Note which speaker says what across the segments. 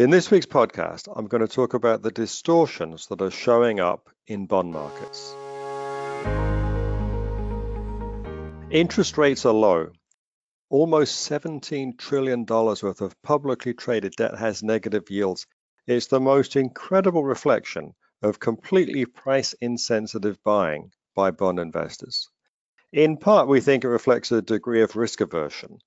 Speaker 1: In this week's podcast, I'm going to talk about the distortions that are showing up in bond markets. Interest rates are low. Almost $17 trillion worth of publicly traded debt has negative yields. It's the most incredible reflection of completely price insensitive buying by bond investors. In part, we think it reflects a degree of risk aversion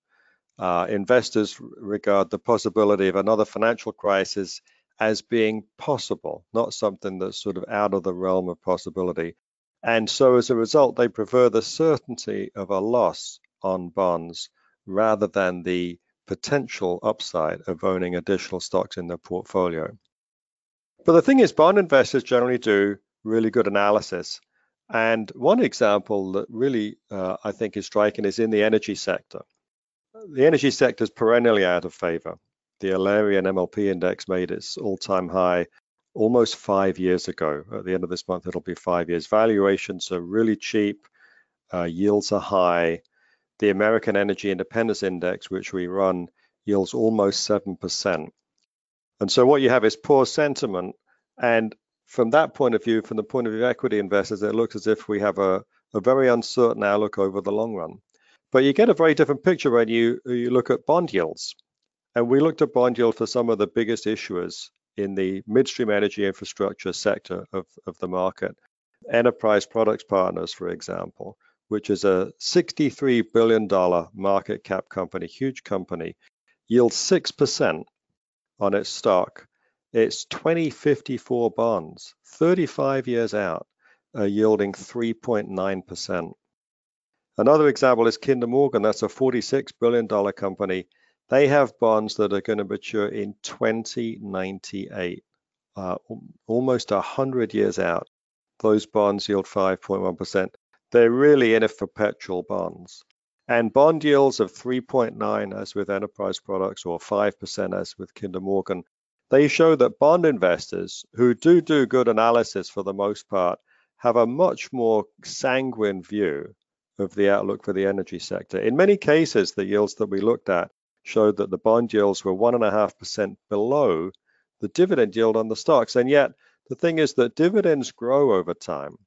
Speaker 1: uh, investors regard the possibility of another financial crisis as being possible, not something that's sort of out of the realm of possibility. And so as a result, they prefer the certainty of a loss on bonds rather than the potential upside of owning additional stocks in their portfolio. But the thing is, bond investors generally do really good analysis. And one example that really uh, I think is striking is in the energy sector the energy sector is perennially out of favor. The Alerian MLP index made its all-time high almost five years ago. At the end of this month, it'll be five years. Valuations are really cheap, uh, yields are high. The American Energy Independence Index, which we run, yields almost 7%. And so what you have is poor sentiment. And from that point of view, from the point of view of equity investors, it looks as if we have a, a very uncertain outlook over the long run. But you get a very different picture when you, you look at bond yields. And we looked at bond yield for some of the biggest issuers in the midstream energy infrastructure sector of, of the market. Enterprise Products Partners, for example, which is a $63 billion market cap company, huge company, yields 6% on its stock. Its 2054 bonds, 35 years out, are yielding 3.9%. Another example is Kinder Morgan. That's a $46 billion company. They have bonds that are going to mature in 2098, uh, almost 100 years out. Those bonds yield 5.1%. They're really in a perpetual bonds. And bond yields of 3.9 as with enterprise products or 5% as with Kinder Morgan, they show that bond investors who do do good analysis for the most part have a much more sanguine view of the outlook for the energy sector. In many cases, the yields that we looked at showed that the bond yields were 1.5% below the dividend yield on the stocks. And yet, the thing is that dividends grow over time.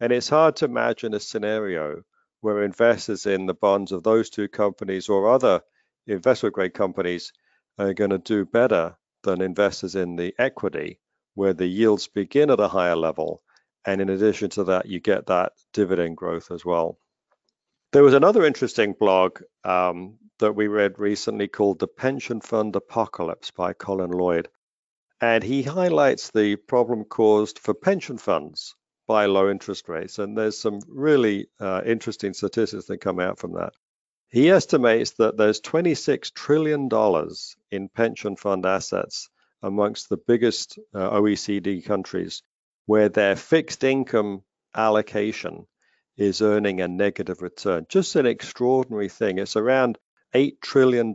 Speaker 1: And it's hard to imagine a scenario where investors in the bonds of those two companies or other investment grade companies are going to do better than investors in the equity, where the yields begin at a higher level. And in addition to that, you get that dividend growth as well. There was another interesting blog um, that we read recently called The Pension Fund Apocalypse by Colin Lloyd. And he highlights the problem caused for pension funds by low interest rates. And there's some really uh, interesting statistics that come out from that. He estimates that there's $26 trillion in pension fund assets amongst the biggest uh, OECD countries where their fixed income allocation is earning a negative return. Just an extraordinary thing. It's around $8 trillion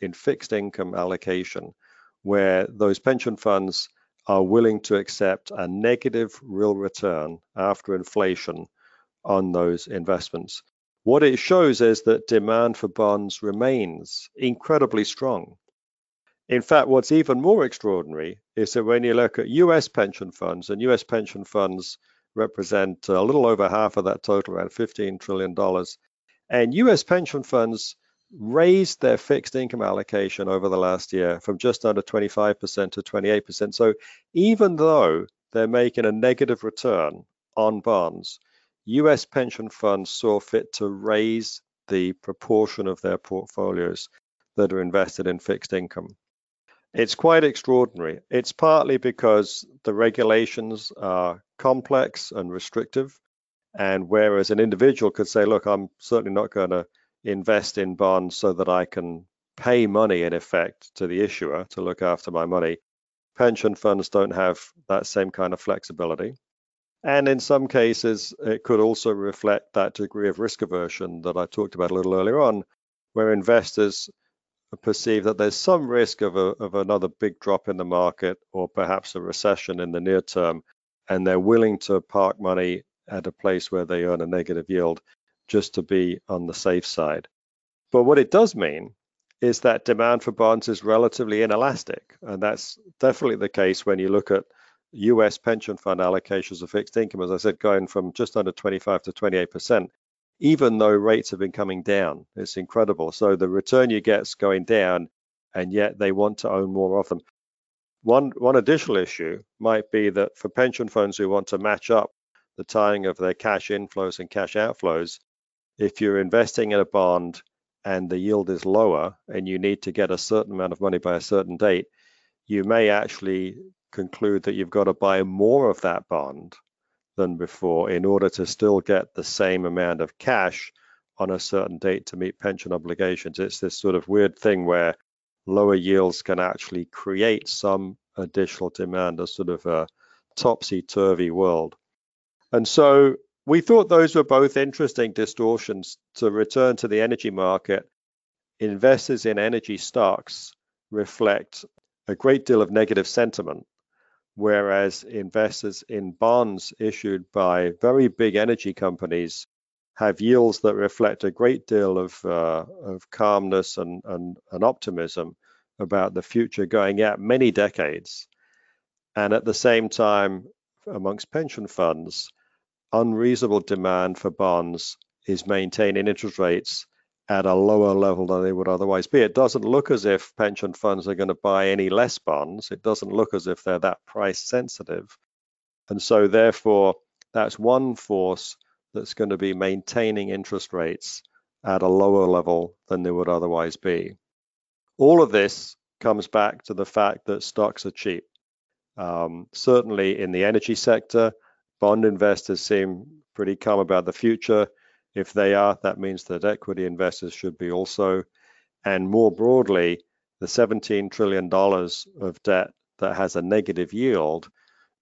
Speaker 1: in fixed income allocation, where those pension funds are willing to accept a negative real return after inflation on those investments. What it shows is that demand for bonds remains incredibly strong. In fact, what's even more extraordinary is that when you look at US pension funds, and US pension funds represent uh, a little over half of that total, around $15 trillion. And US pension funds raised their fixed income allocation over the last year from just under 25% to 28%. So even though they're making a negative return on bonds, US pension funds saw fit to raise the proportion of their portfolios that are invested in fixed income. It's quite extraordinary. It's partly because the regulations are complex and restrictive. And whereas an individual could say, look, I'm certainly not going to invest in bonds so that I can pay money in effect to the issuer to look after my money. Pension funds don't have that same kind of flexibility. And in some cases, it could also reflect that degree of risk aversion that I talked about a little earlier on, where investors perceive that there's some risk of, a, of another big drop in the market or perhaps a recession in the near term, and they're willing to park money at a place where they earn a negative yield just to be on the safe side. But what it does mean is that demand for bonds is relatively inelastic. And that's definitely the case when you look at US pension fund allocations of fixed income, as I said, going from just under 25 to 28%, even though rates have been coming down. It's incredible. So the return you get is going down, and yet they want to own more of them. One, one additional issue might be that for pension funds who want to match up the timing of their cash inflows and cash outflows, if you're investing in a bond and the yield is lower and you need to get a certain amount of money by a certain date, you may actually conclude that you've got to buy more of that bond than before in order to still get the same amount of cash on a certain date to meet pension obligations. It's this sort of weird thing where lower yields can actually create some additional demand, a sort of a topsy-turvy world. And so we thought those were both interesting distortions to return to the energy market. Investors in energy stocks reflect a great deal of negative sentiment, whereas investors in bonds issued by very big energy companies have yields that reflect a great deal of, uh, of calmness and, and, and optimism about the future going out many decades. And at the same time, amongst pension funds, unreasonable demand for bonds is maintaining interest rates at a lower level than they would otherwise be. It doesn't look as if pension funds are going to buy any less bonds. It doesn't look as if they're that price sensitive. And so, therefore, that's one force that's going to be maintaining interest rates at a lower level than they would otherwise be. All of this comes back to the fact that stocks are cheap. Um, certainly in the energy sector, Bond investors seem pretty calm about the future. If they are, that means that equity investors should be also. And more broadly, the $17 trillion of debt that has a negative yield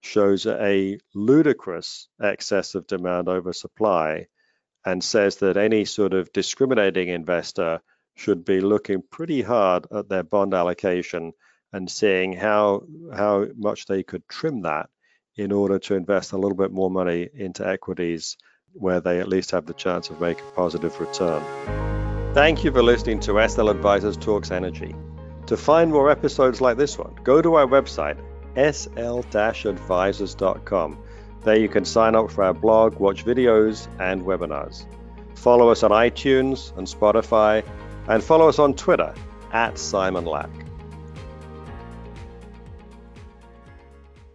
Speaker 1: shows a ludicrous excess of demand over supply and says that any sort of discriminating investor should be looking pretty hard at their bond allocation and seeing how how much they could trim that in order to invest a little bit more money into equities where they at least have the chance of making a positive return. Thank you for listening to SL Advisors Talks Energy. To find more episodes like this one, go to our website, sl-advisors.com. There you can sign up for our blog, watch videos, and webinars. Follow us on iTunes and Spotify, and follow us on Twitter at Simon Lack.